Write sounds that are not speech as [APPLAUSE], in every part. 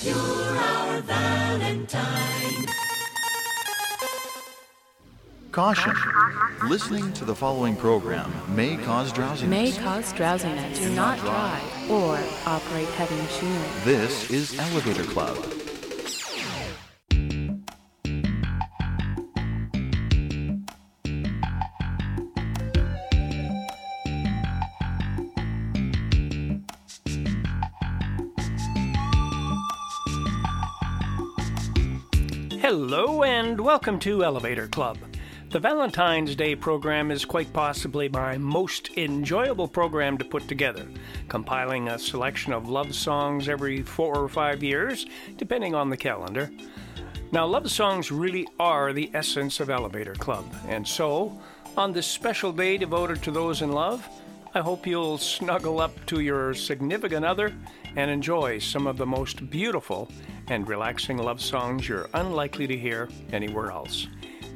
You're our Valentine. Caution. Listening to the following program may cause drowsiness. May cause drowsiness. Do not drive or operate heavy machinery. This is Elevator Club. Hello and welcome to Elevator Club. The Valentine's Day program is quite possibly my most enjoyable program to put together, compiling a selection of love songs every four or five years, depending on the calendar. Now, love songs really are the essence of Elevator Club, and so, on this special day devoted to those in love, I hope you'll snuggle up to your significant other and enjoy some of the most beautiful and relaxing love songs you're unlikely to hear anywhere else.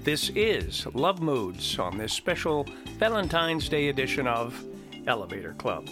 This is Love Moods on this special Valentine's Day edition of Elevator Club.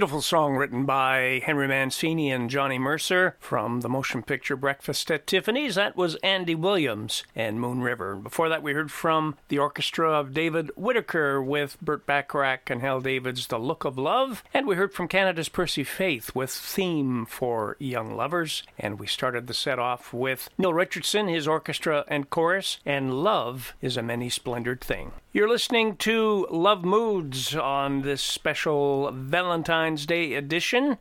Beautiful song written by Henry Mancini and Johnny Mercer from the motion picture Breakfast at Tiffany's. That was Andy Williams and Moon River. Before that, we heard from the orchestra of David Whitaker with Burt Bacharach and Hal David's The Look of Love. And we heard from Canada's Percy Faith with Theme for Young Lovers. And we started the set off with Neil Richardson, his orchestra and chorus, and Love is a Many Splendored Thing. You're listening to Love Moods on this special Valentine's Day edition.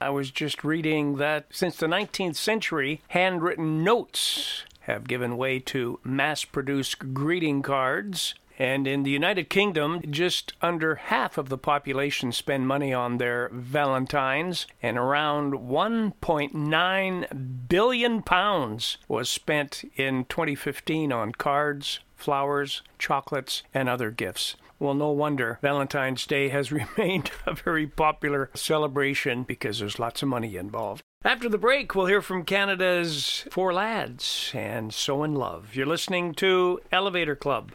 I was just reading that since the 19th century, handwritten notes have given way to mass produced greeting cards. And in the United Kingdom, just under half of the population spend money on their Valentines, and around 1.9 billion pounds was spent in 2015 on cards, flowers, chocolates, and other gifts. Well, no wonder Valentine's Day has [LAUGHS] remained a very popular celebration because there's lots of money involved. After the break, we'll hear from Canada's Four Lads and So in Love. You're listening to Elevator Club.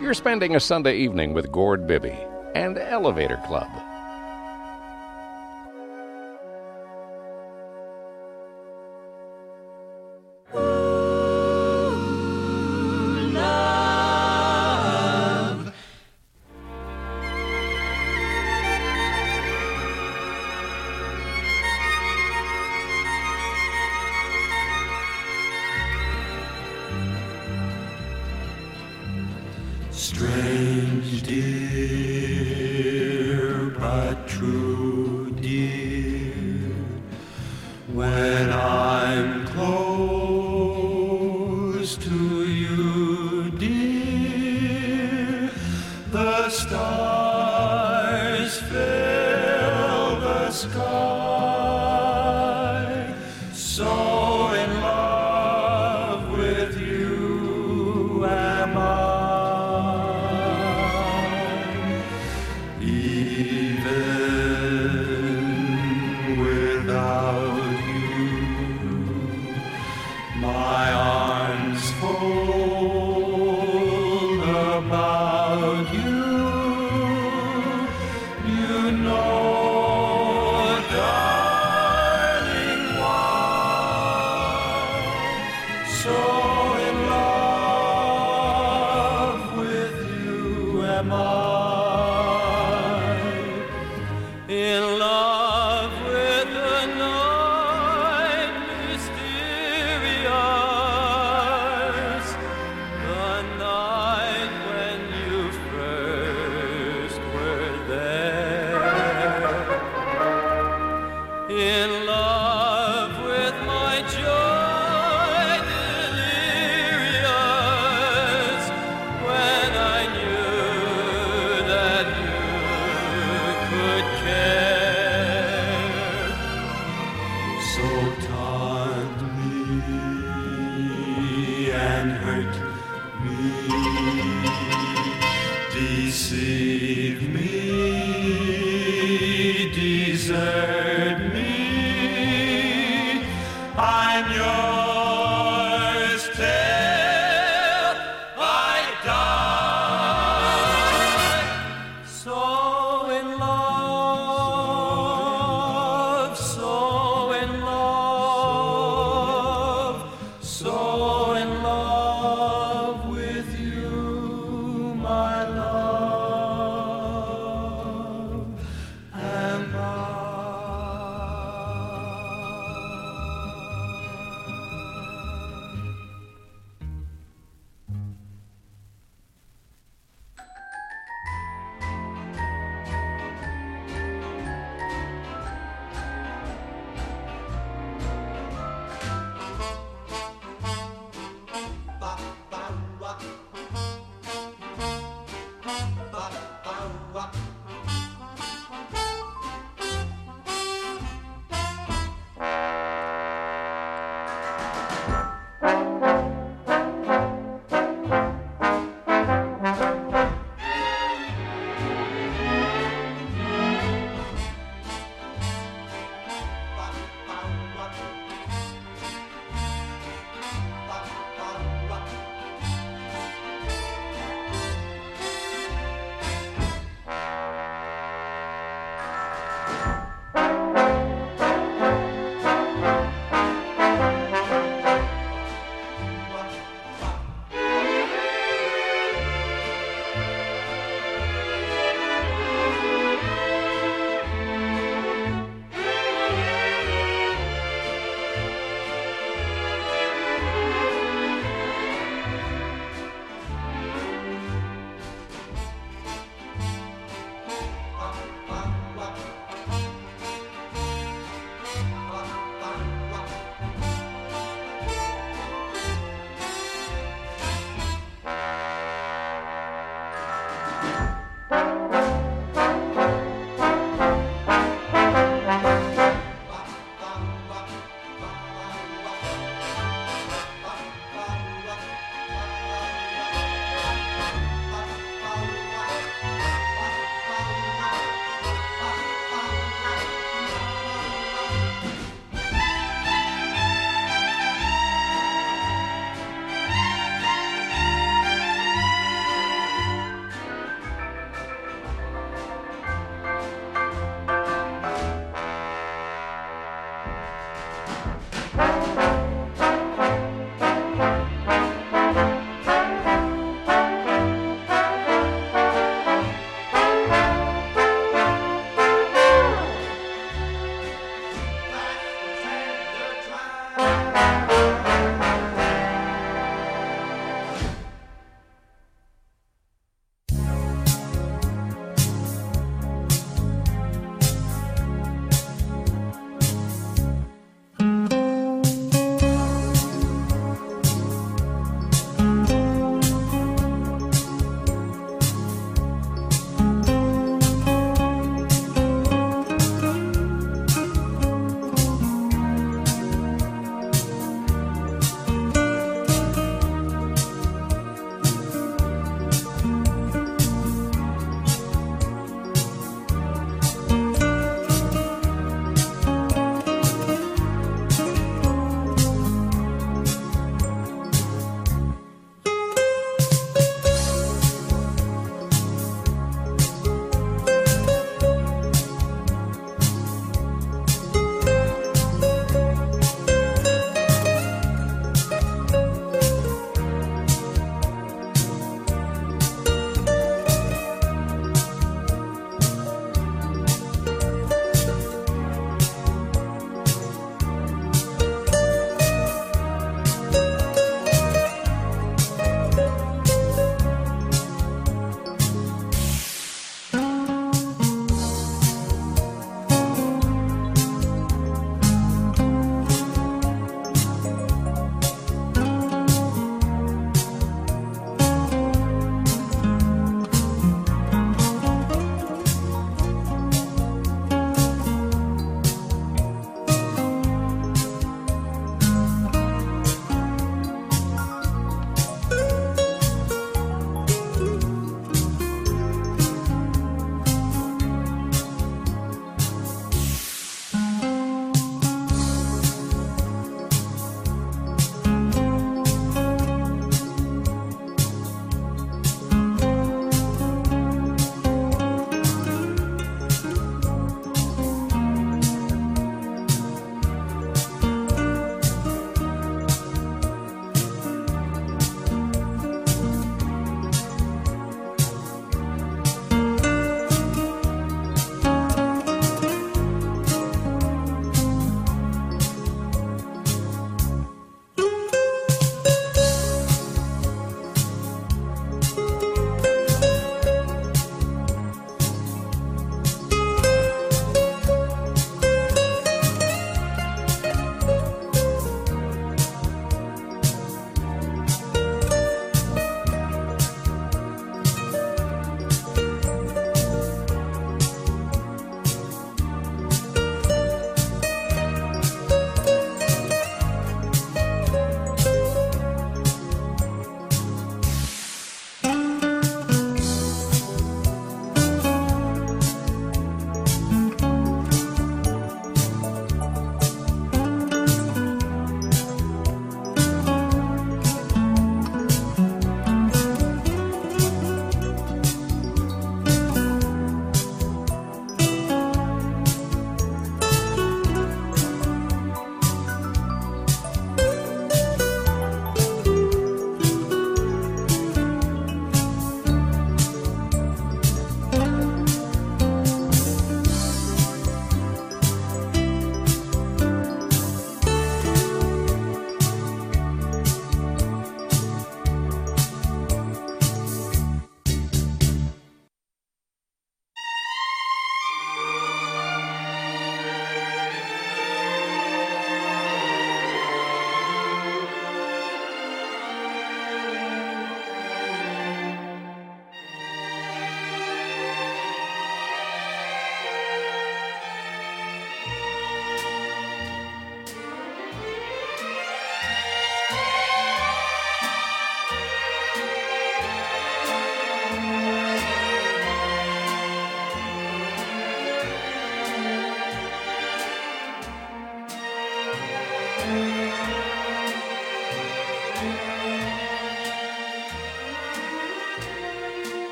You're spending a Sunday evening with Gord Bibby and Elevator Club. Strange, dear, but true,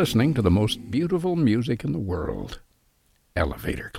listening to the most beautiful music in the world Elevator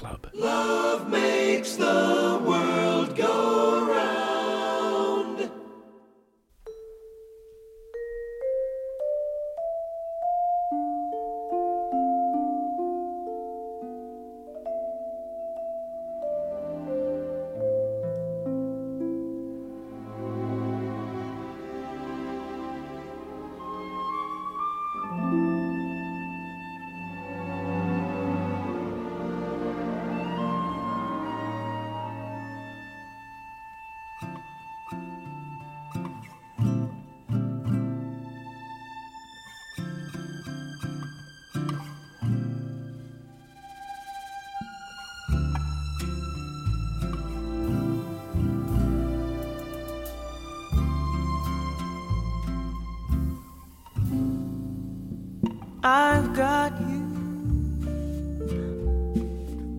I've got you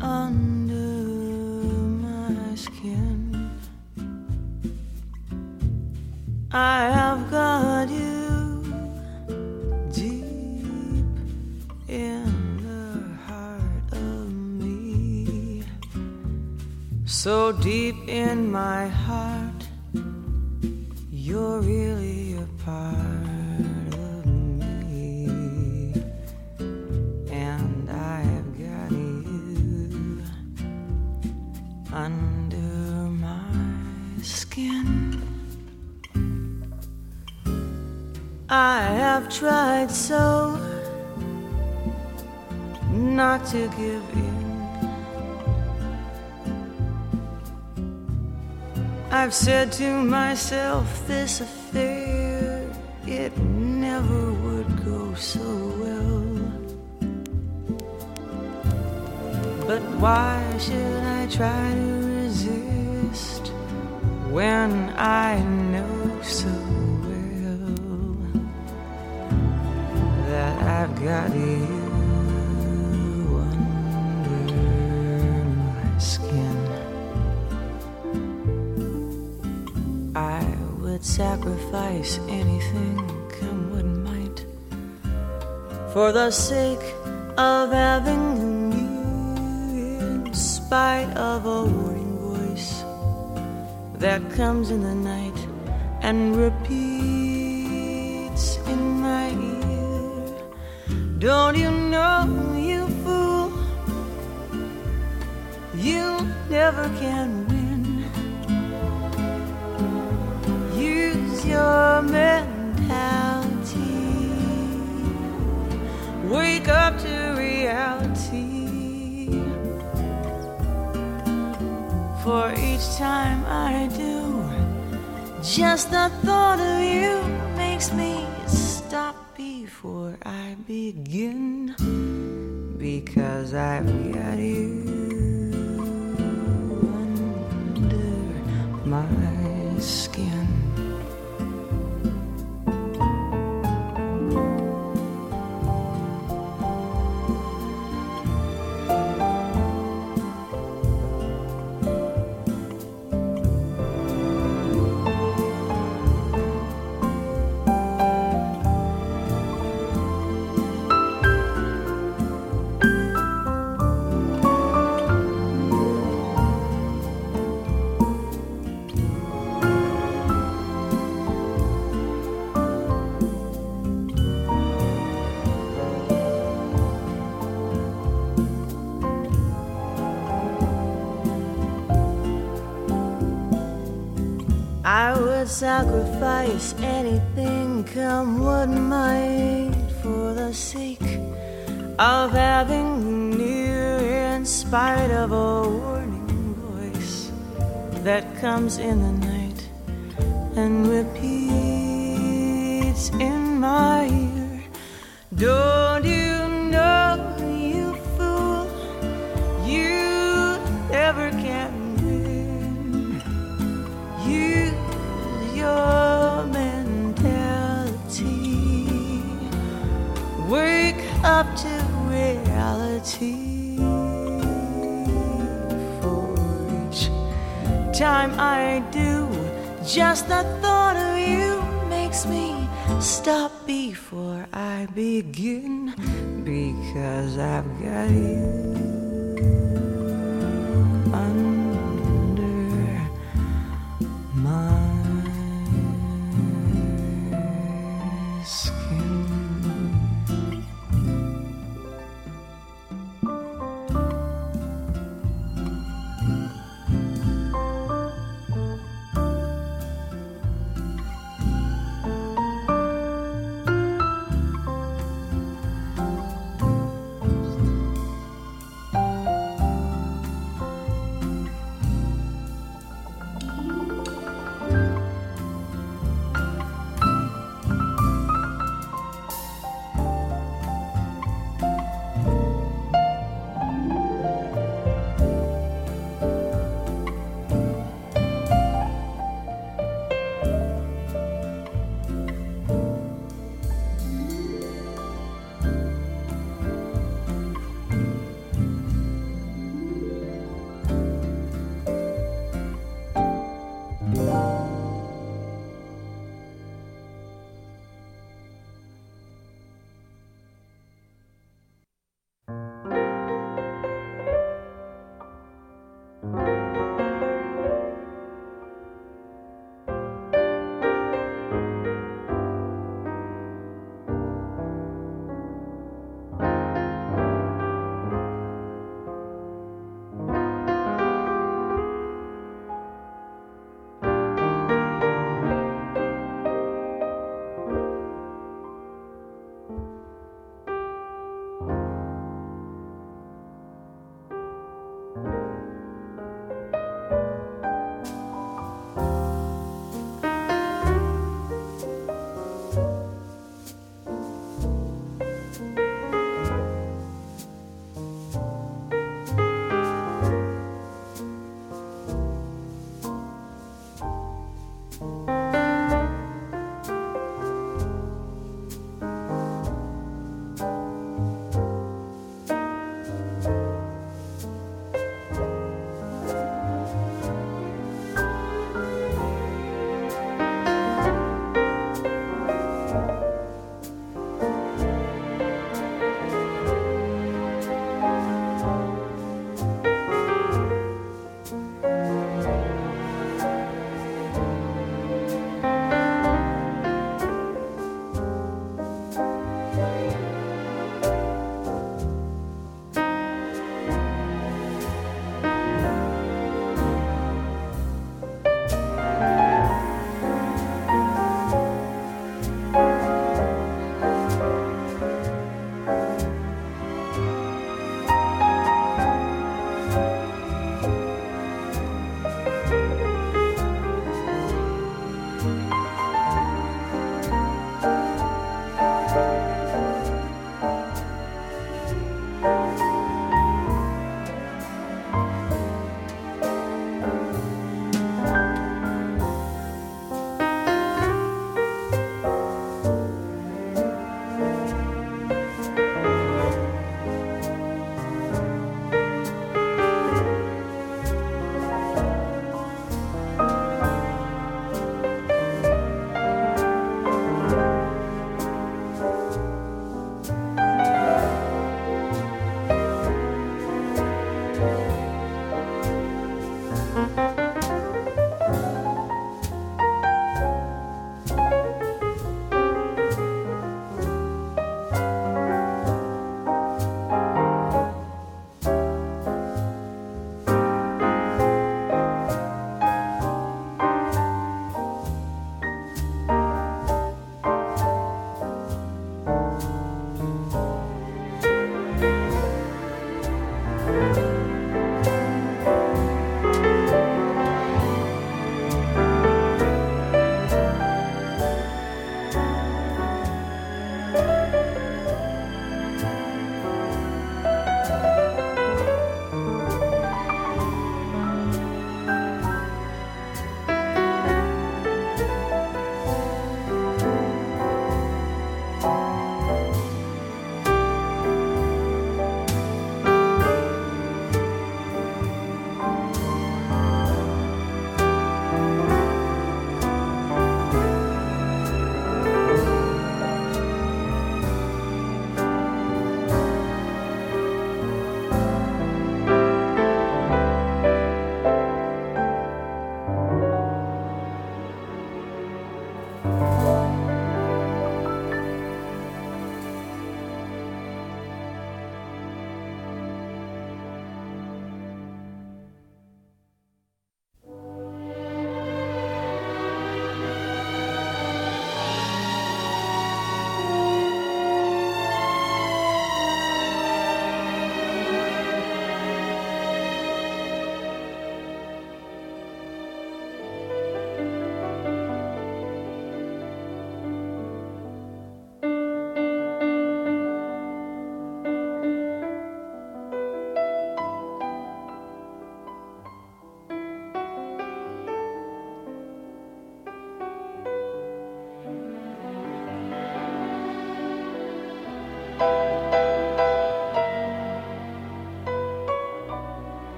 under my skin. I have got you deep in the heart of me. So deep in my I've said to myself, this affair, for the sake of having you, in spite of a warning voice that comes in the night sacrifice anything, come what might, for the sake of having near, in spite of a warning voice that comes in the night and repeats in my ear. Don't you To reality. For each time I do, just the thought of you makes me stop before I begin because I've got you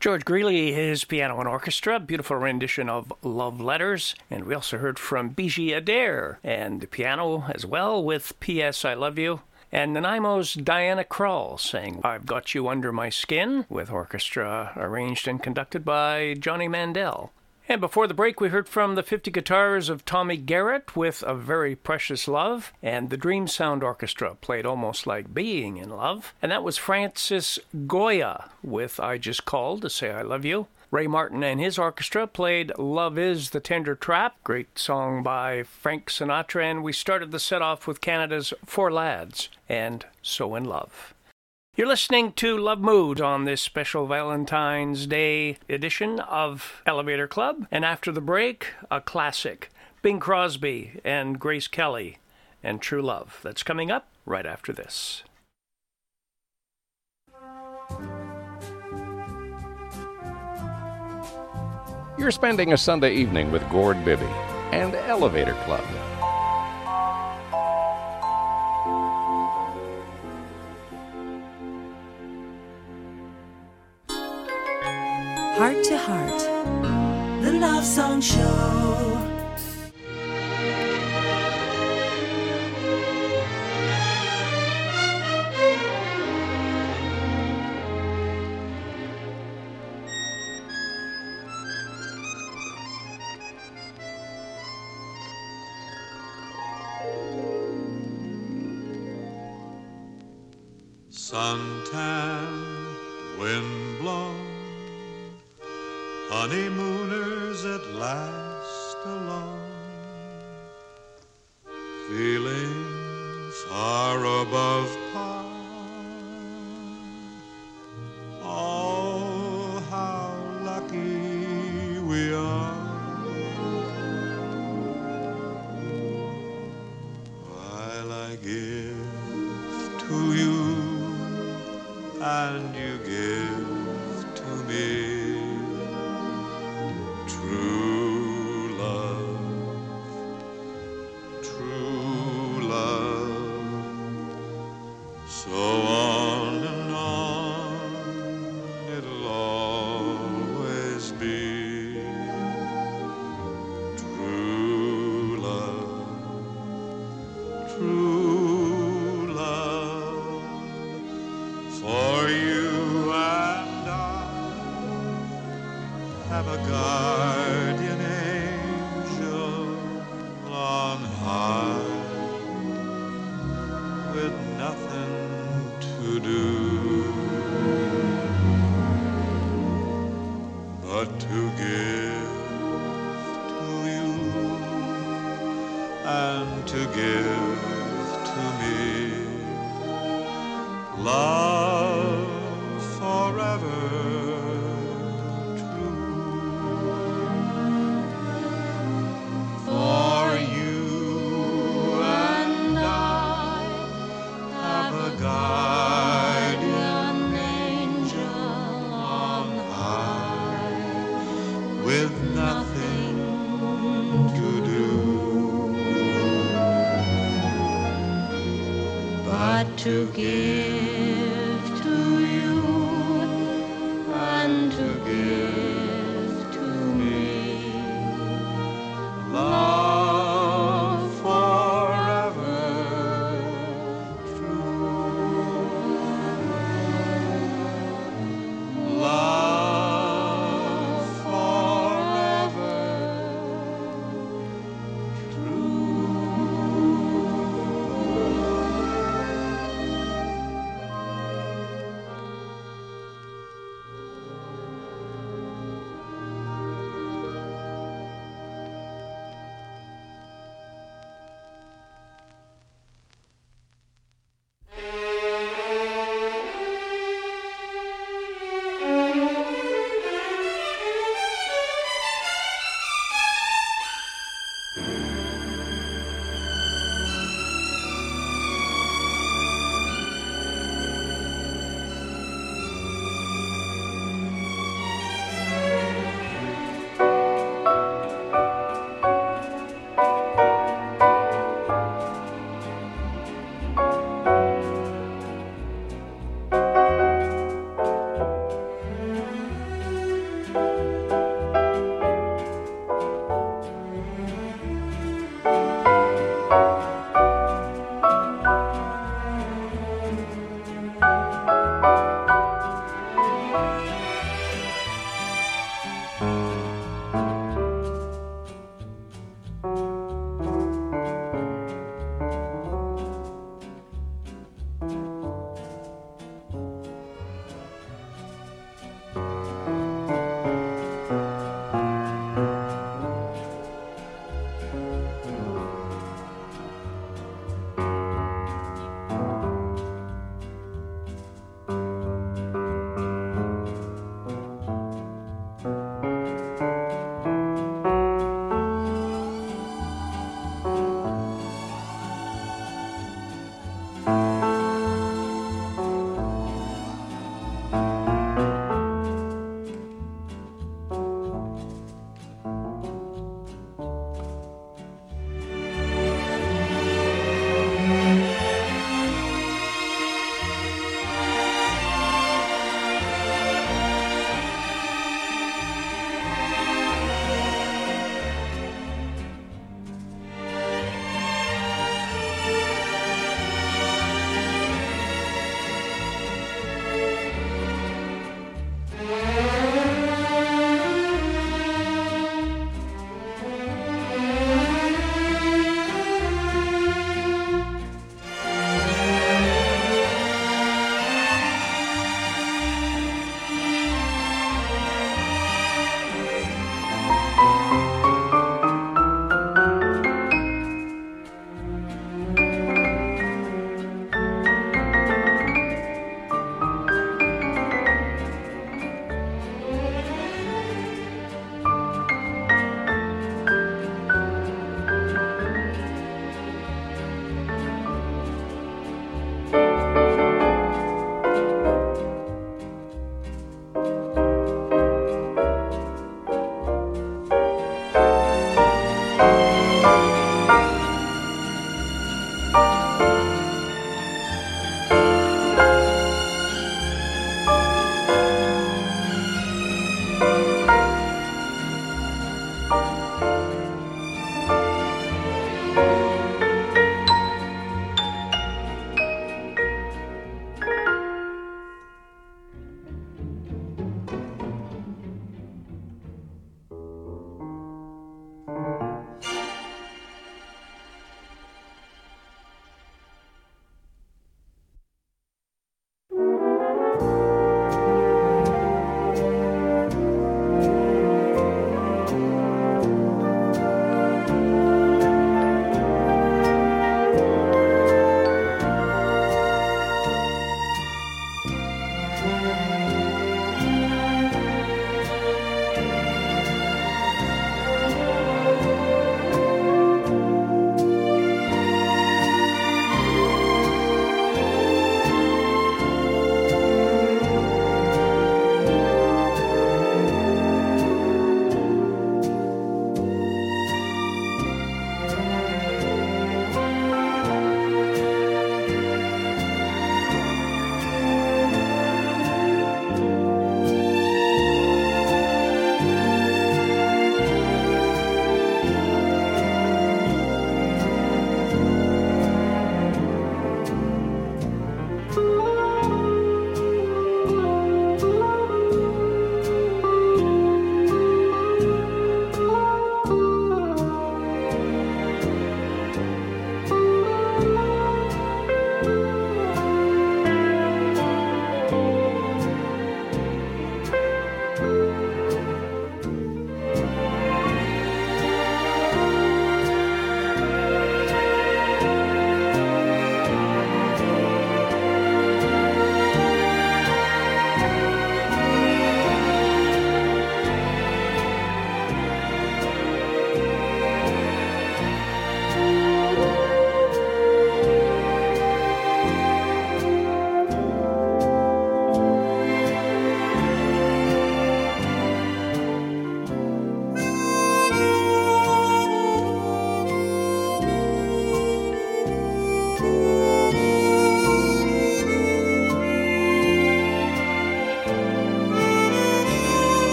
George Greeley, his piano and orchestra, beautiful rendition of Love Letters. And we also heard from Beegie Adair and the piano as well with P.S. I Love You. And Nanaimo's Diana Krall sang I've Got You Under My Skin with orchestra arranged and conducted by Johnny Mandel. And before the break, we heard from the 50 guitars of Tommy Garrett with A Very Precious Love, and the Dream Sound Orchestra played almost like Being in Love. And that was Francis Goya with I Just Called to Say I Love You. Ray Martin and his orchestra played Love is the Tender Trap, great song by Frank Sinatra, and we started the set off with Canada's Four Lads and So in Love. You're listening to Love Mood on this special Valentine's Day edition of Elevator Club. And after the break, a classic Bing Crosby and Grace Kelly and True Love. That's coming up right after this. You're spending a Sunday evening with Gord Bibby and Elevator Club. Heart to Heart, the Love Song Show.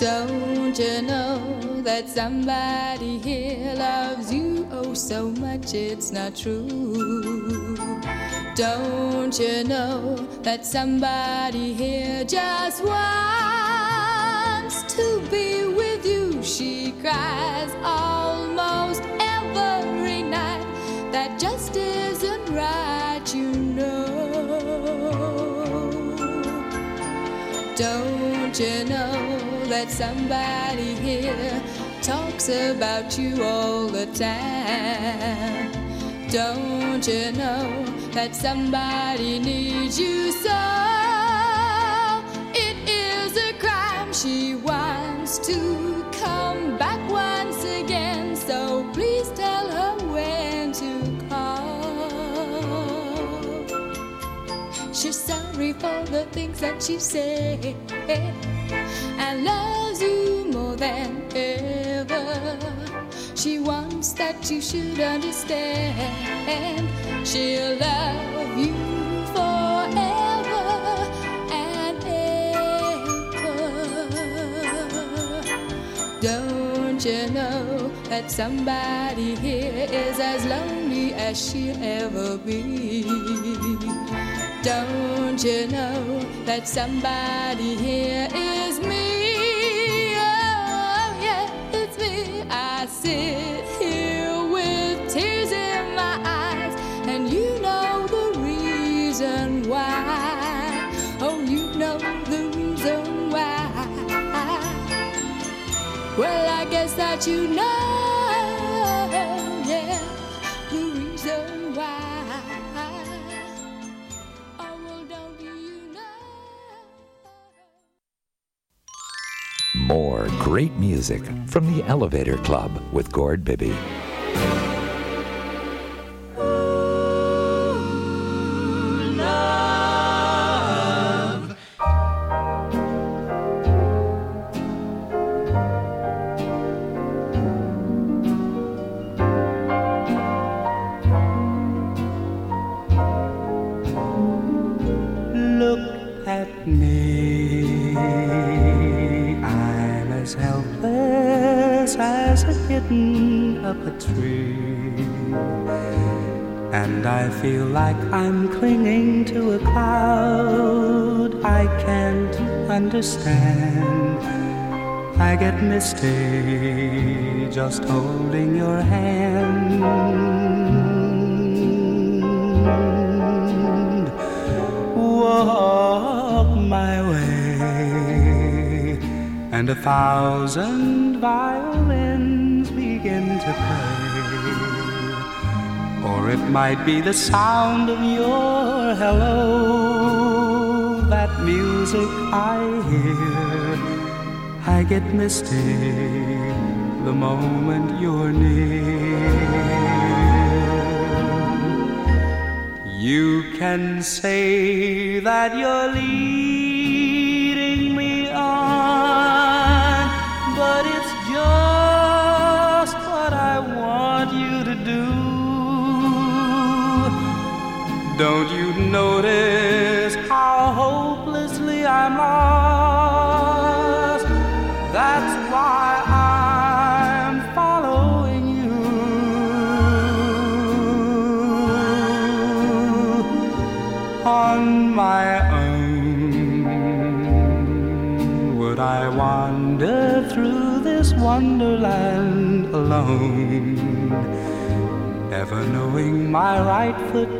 Don't you know that somebody here loves you oh so much it's not true? Don't you know that somebody here just wants to be with you? She cries almost every night. That just isn't right, you know. Don't you know that somebody here talks about you all the time? Don't you know that somebody needs you so? It is a crime. She wants to come back once again, so please tell her when to call. She's sorry for the things that she said loves you more than ever. She wants that you should understand. She'll love you forever and ever. Don't you know that somebody here is as lonely as she'll ever be? Don't you know that somebody here is me? Sit here with tears in my eyes, and you know the reason why. Oh, you know the reason why. Well, I guess that you know, More great music from the Elevator Club with Gord Bibby. Look at me. Kitten up a tree. And I feel like I'm clinging to a cloud I can't understand. I get misty just holding your hand. Walk my way, and a thousand violins Or it might be the sound of your hello, that music I hear. I get misty the moment you're near. You can say that you're leading Don't you notice how hopelessly I'm lost? That's why I'm following you. On my own, would I wander through this wonderland alone? Never knowing my right foot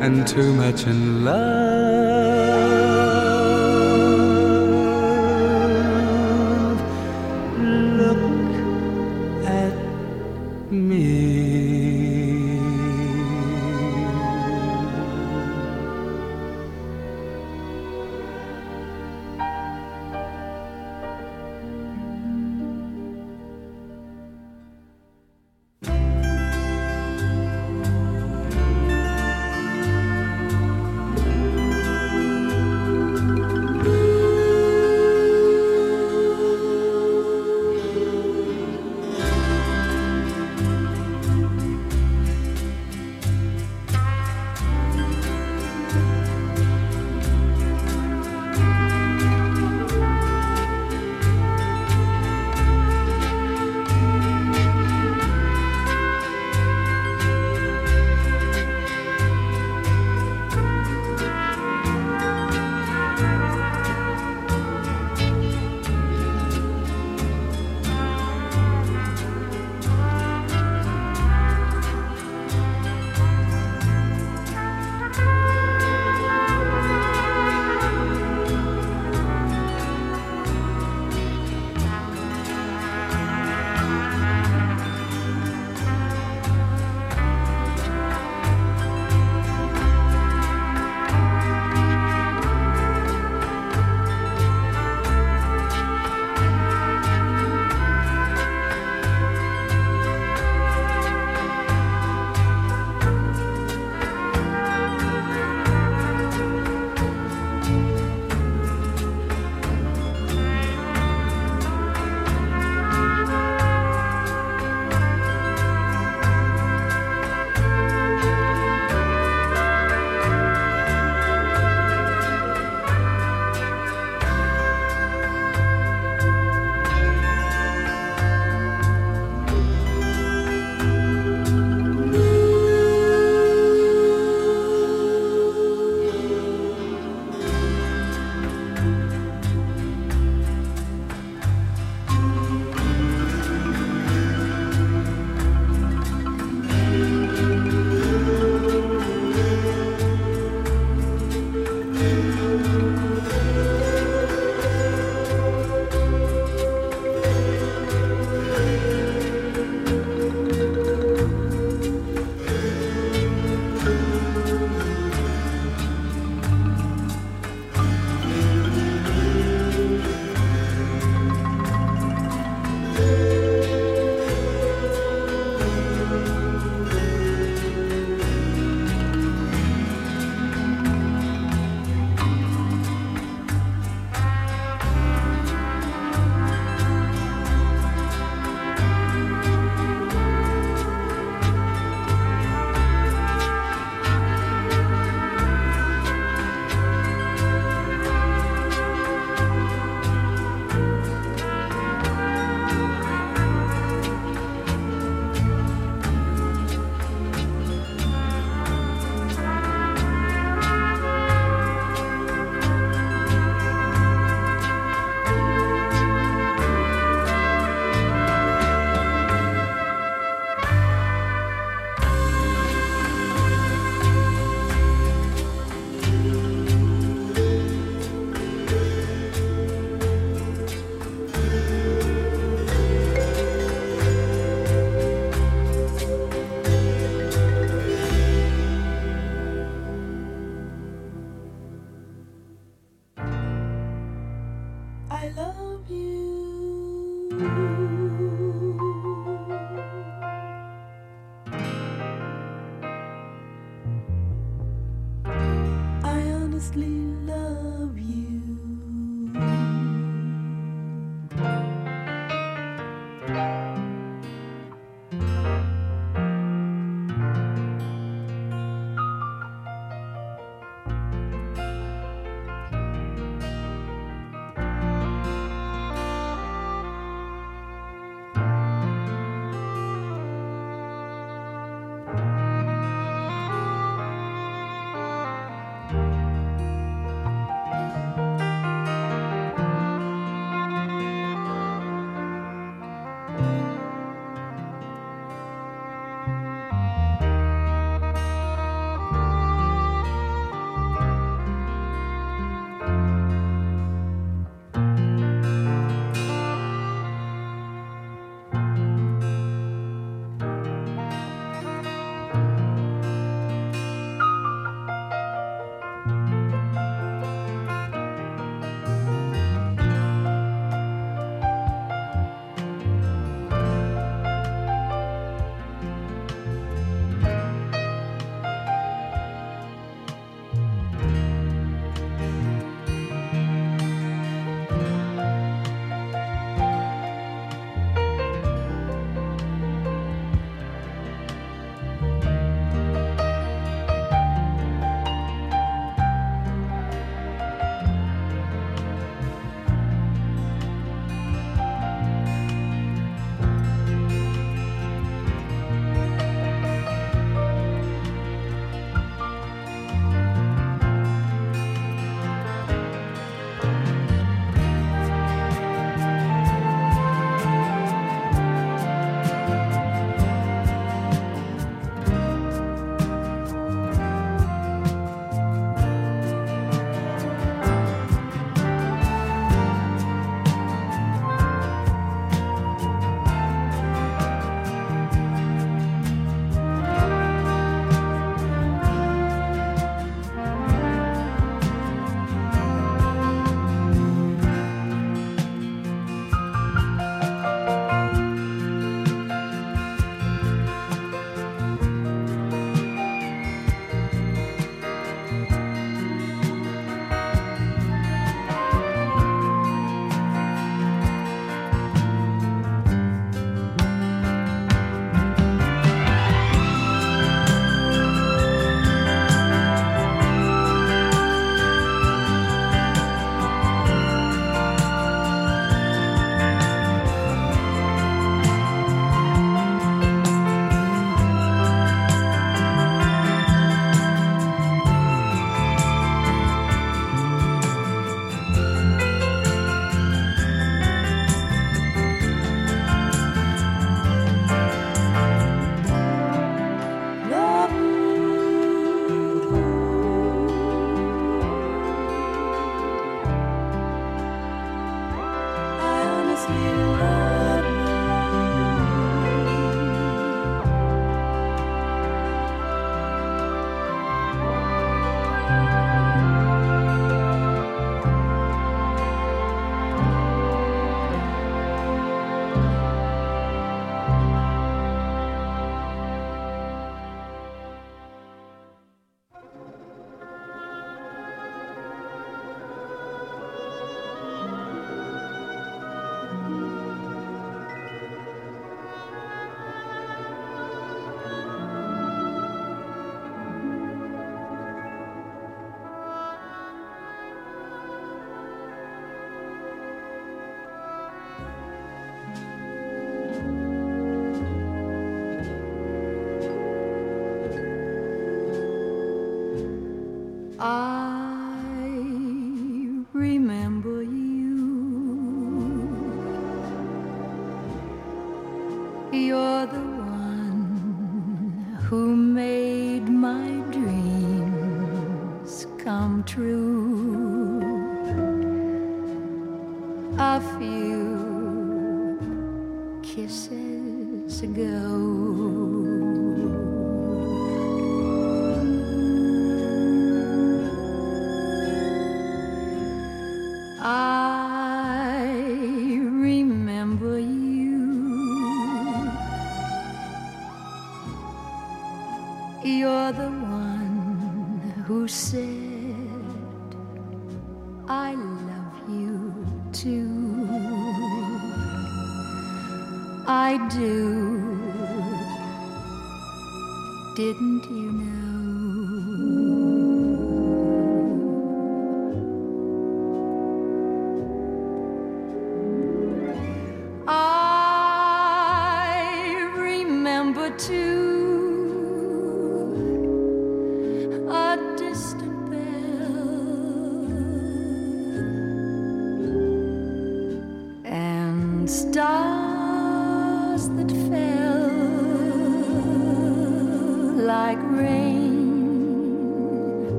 And too much in love.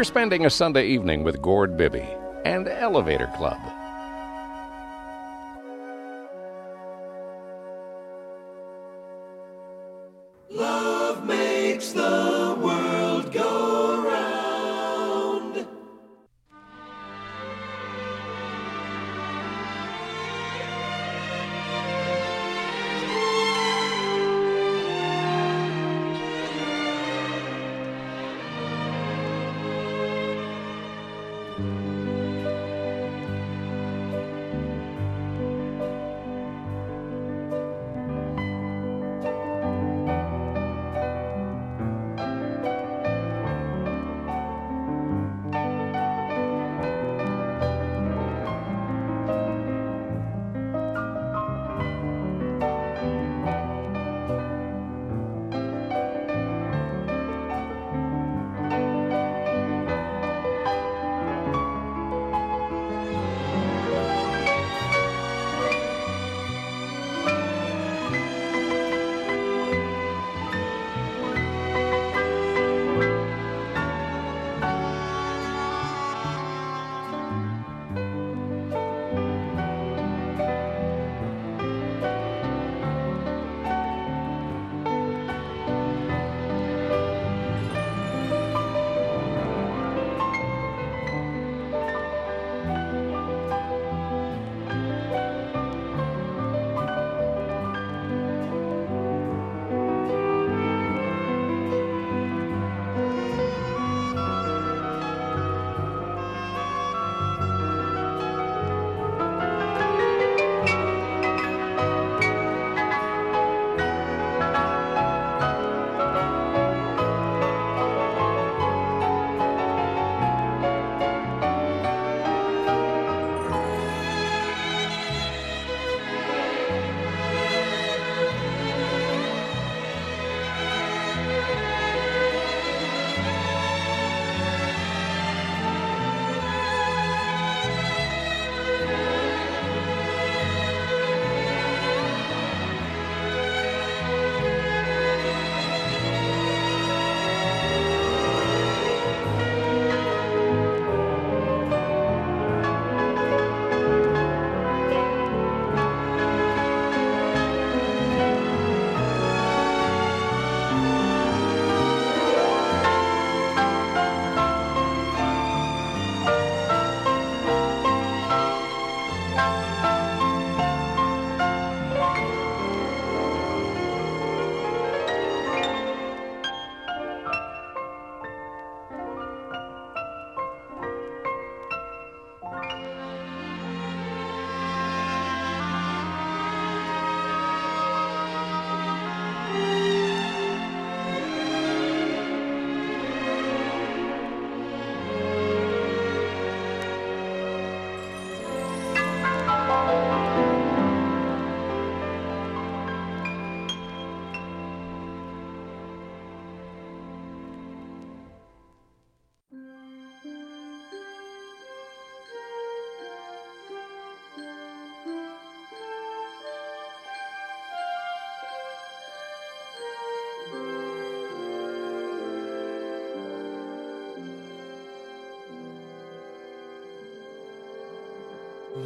You're spending a Sunday evening with Gord Bibby and Elevator Club.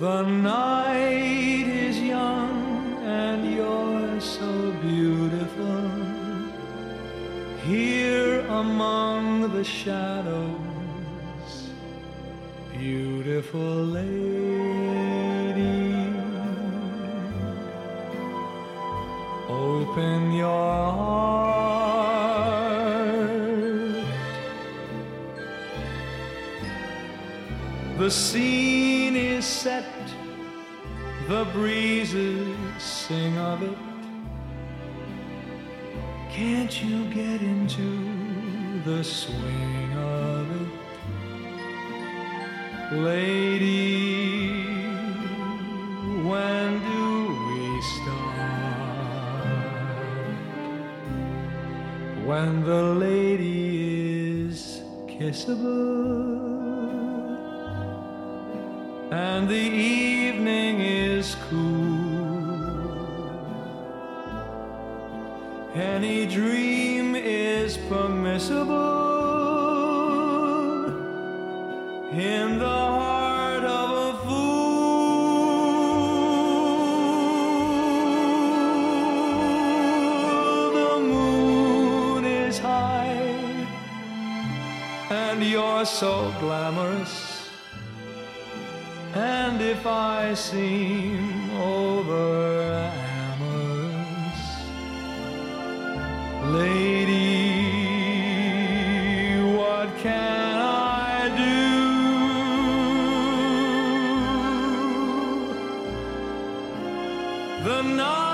The night is young and you're so beautiful. Here among the shadows, beautiful lady. Open your heart. The set, the breezes sing of it. Can't you get into the swing of it? Lady, when do we start? When the lady is kissable and the dream is permissible in the heart of a fool. The moon is high, and you're so glamorous. And if I seem lady, what can I do? The night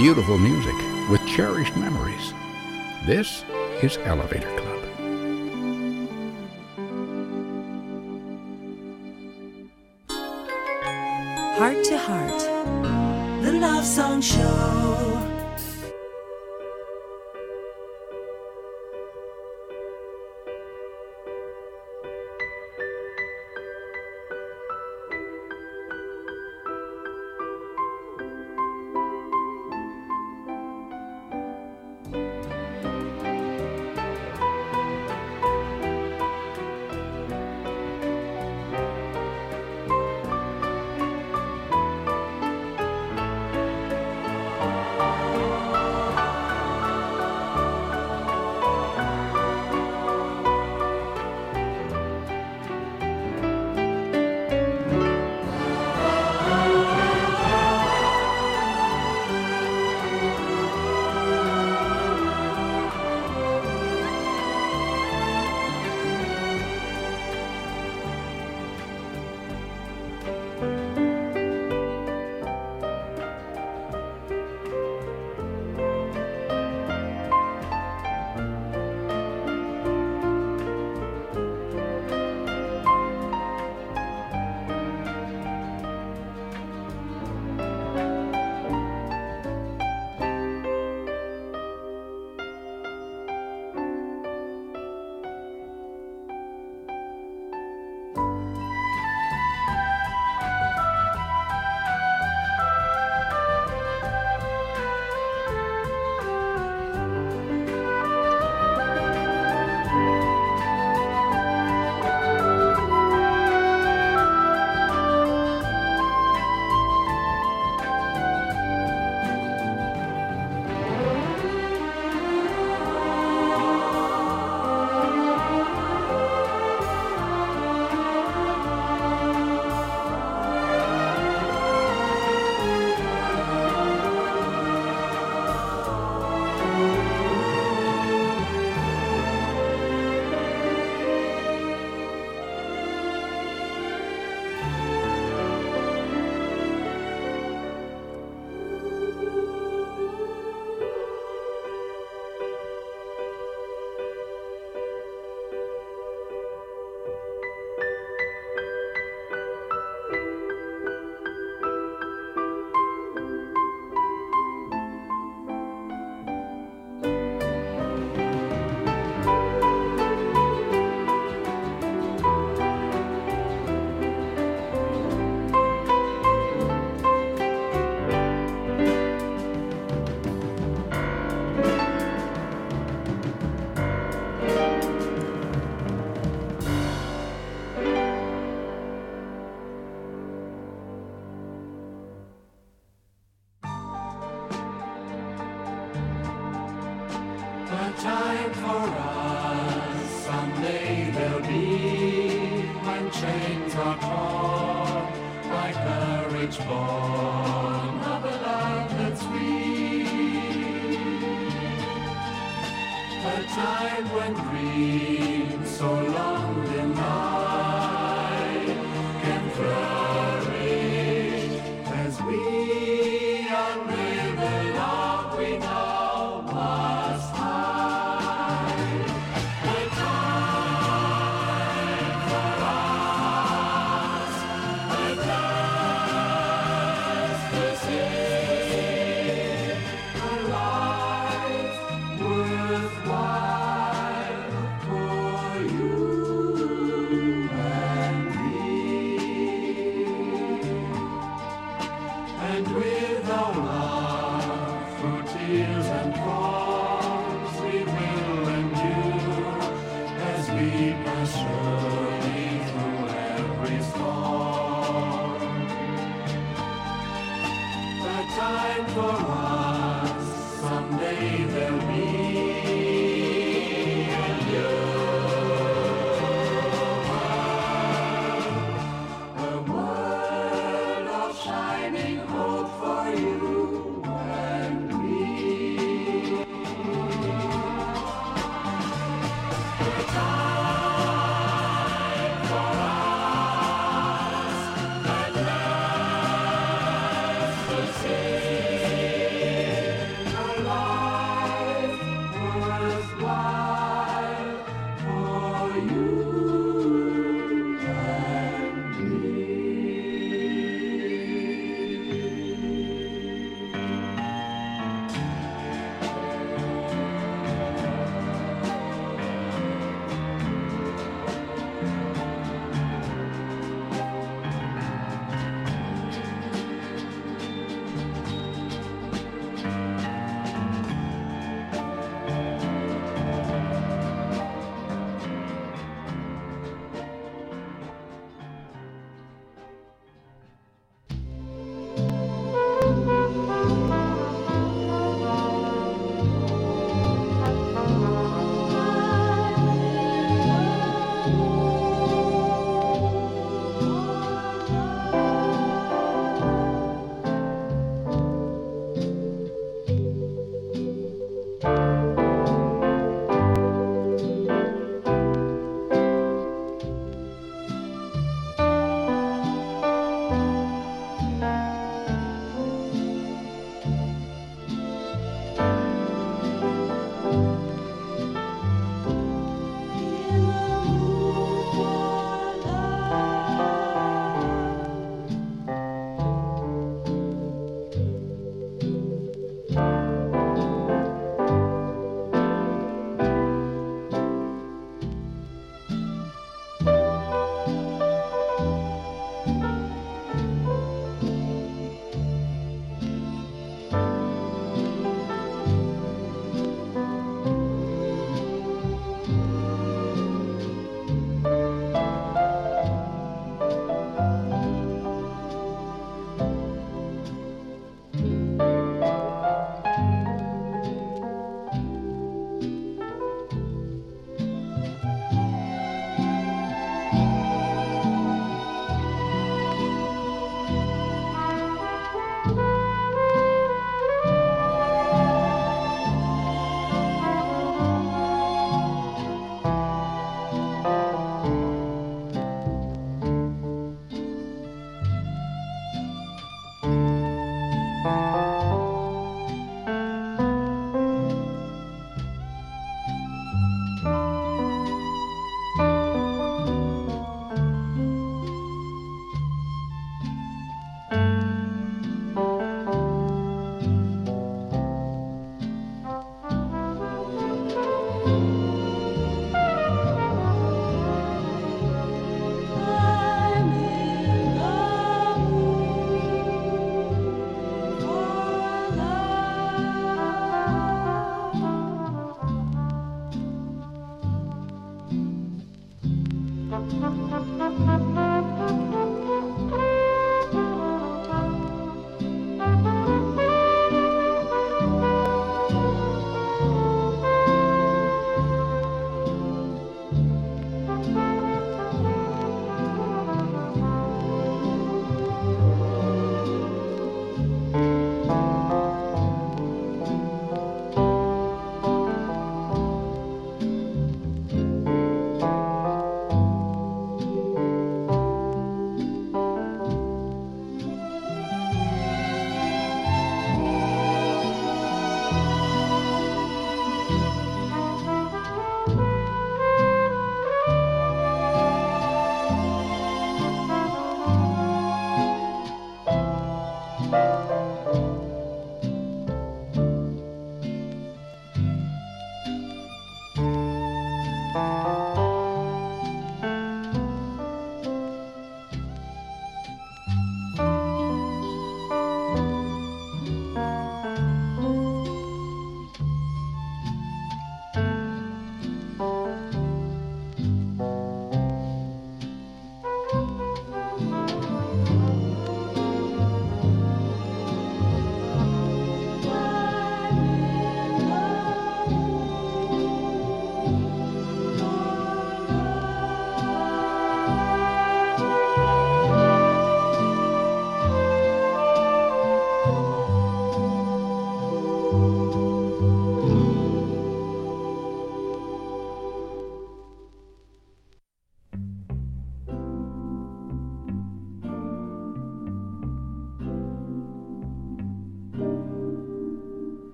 beautiful music with cherished memories. This is Elevator Club. Heart to Heart, the Love Song Show.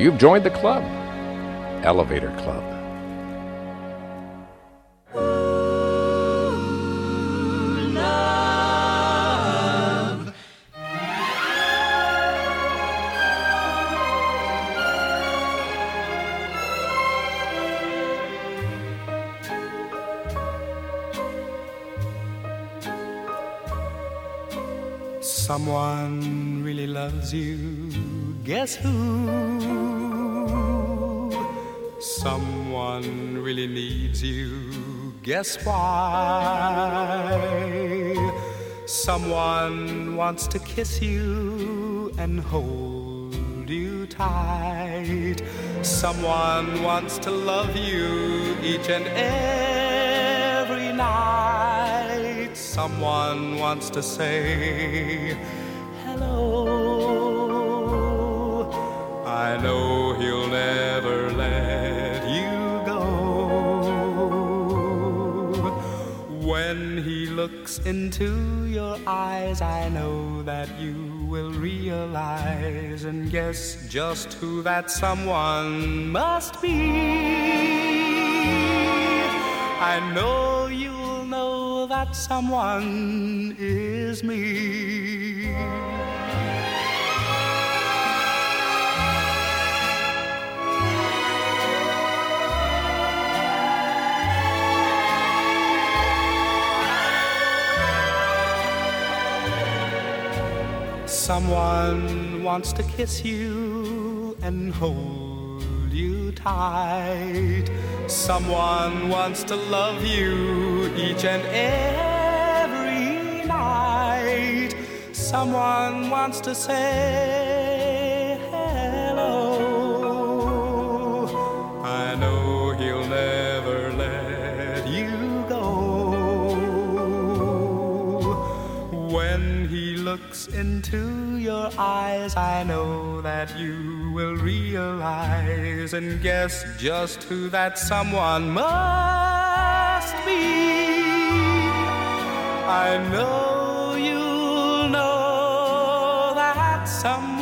You've joined the club. Elevator Club. Guess who? Someone really needs you. Guess why? Someone wants to kiss you and hold you tight. Someone wants to love you each and every night. Someone wants to say hello. I know he'll never let you go. When he looks into your eyes, I know that you will realize and guess just who that someone must be. I know you'll know that someone is me. Someone wants to kiss you and hold you tight. Someone wants to love you each and every night. Someone wants to say looks into your eyes, I know that you will realize and guess just who that someone must be. I know you'll know that someone.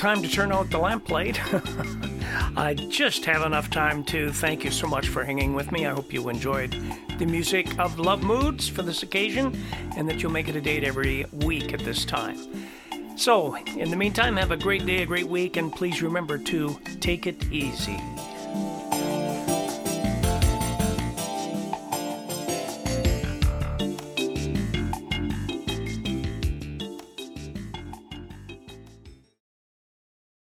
Time to turn out the lamplight. [LAUGHS] I just have enough time to thank you so much for hanging with me. I hope you enjoyed the music of Love Moods for this occasion and that you'll make it a date every week at this time. So, in the meantime, have a great day, a great week, and please remember to take it easy.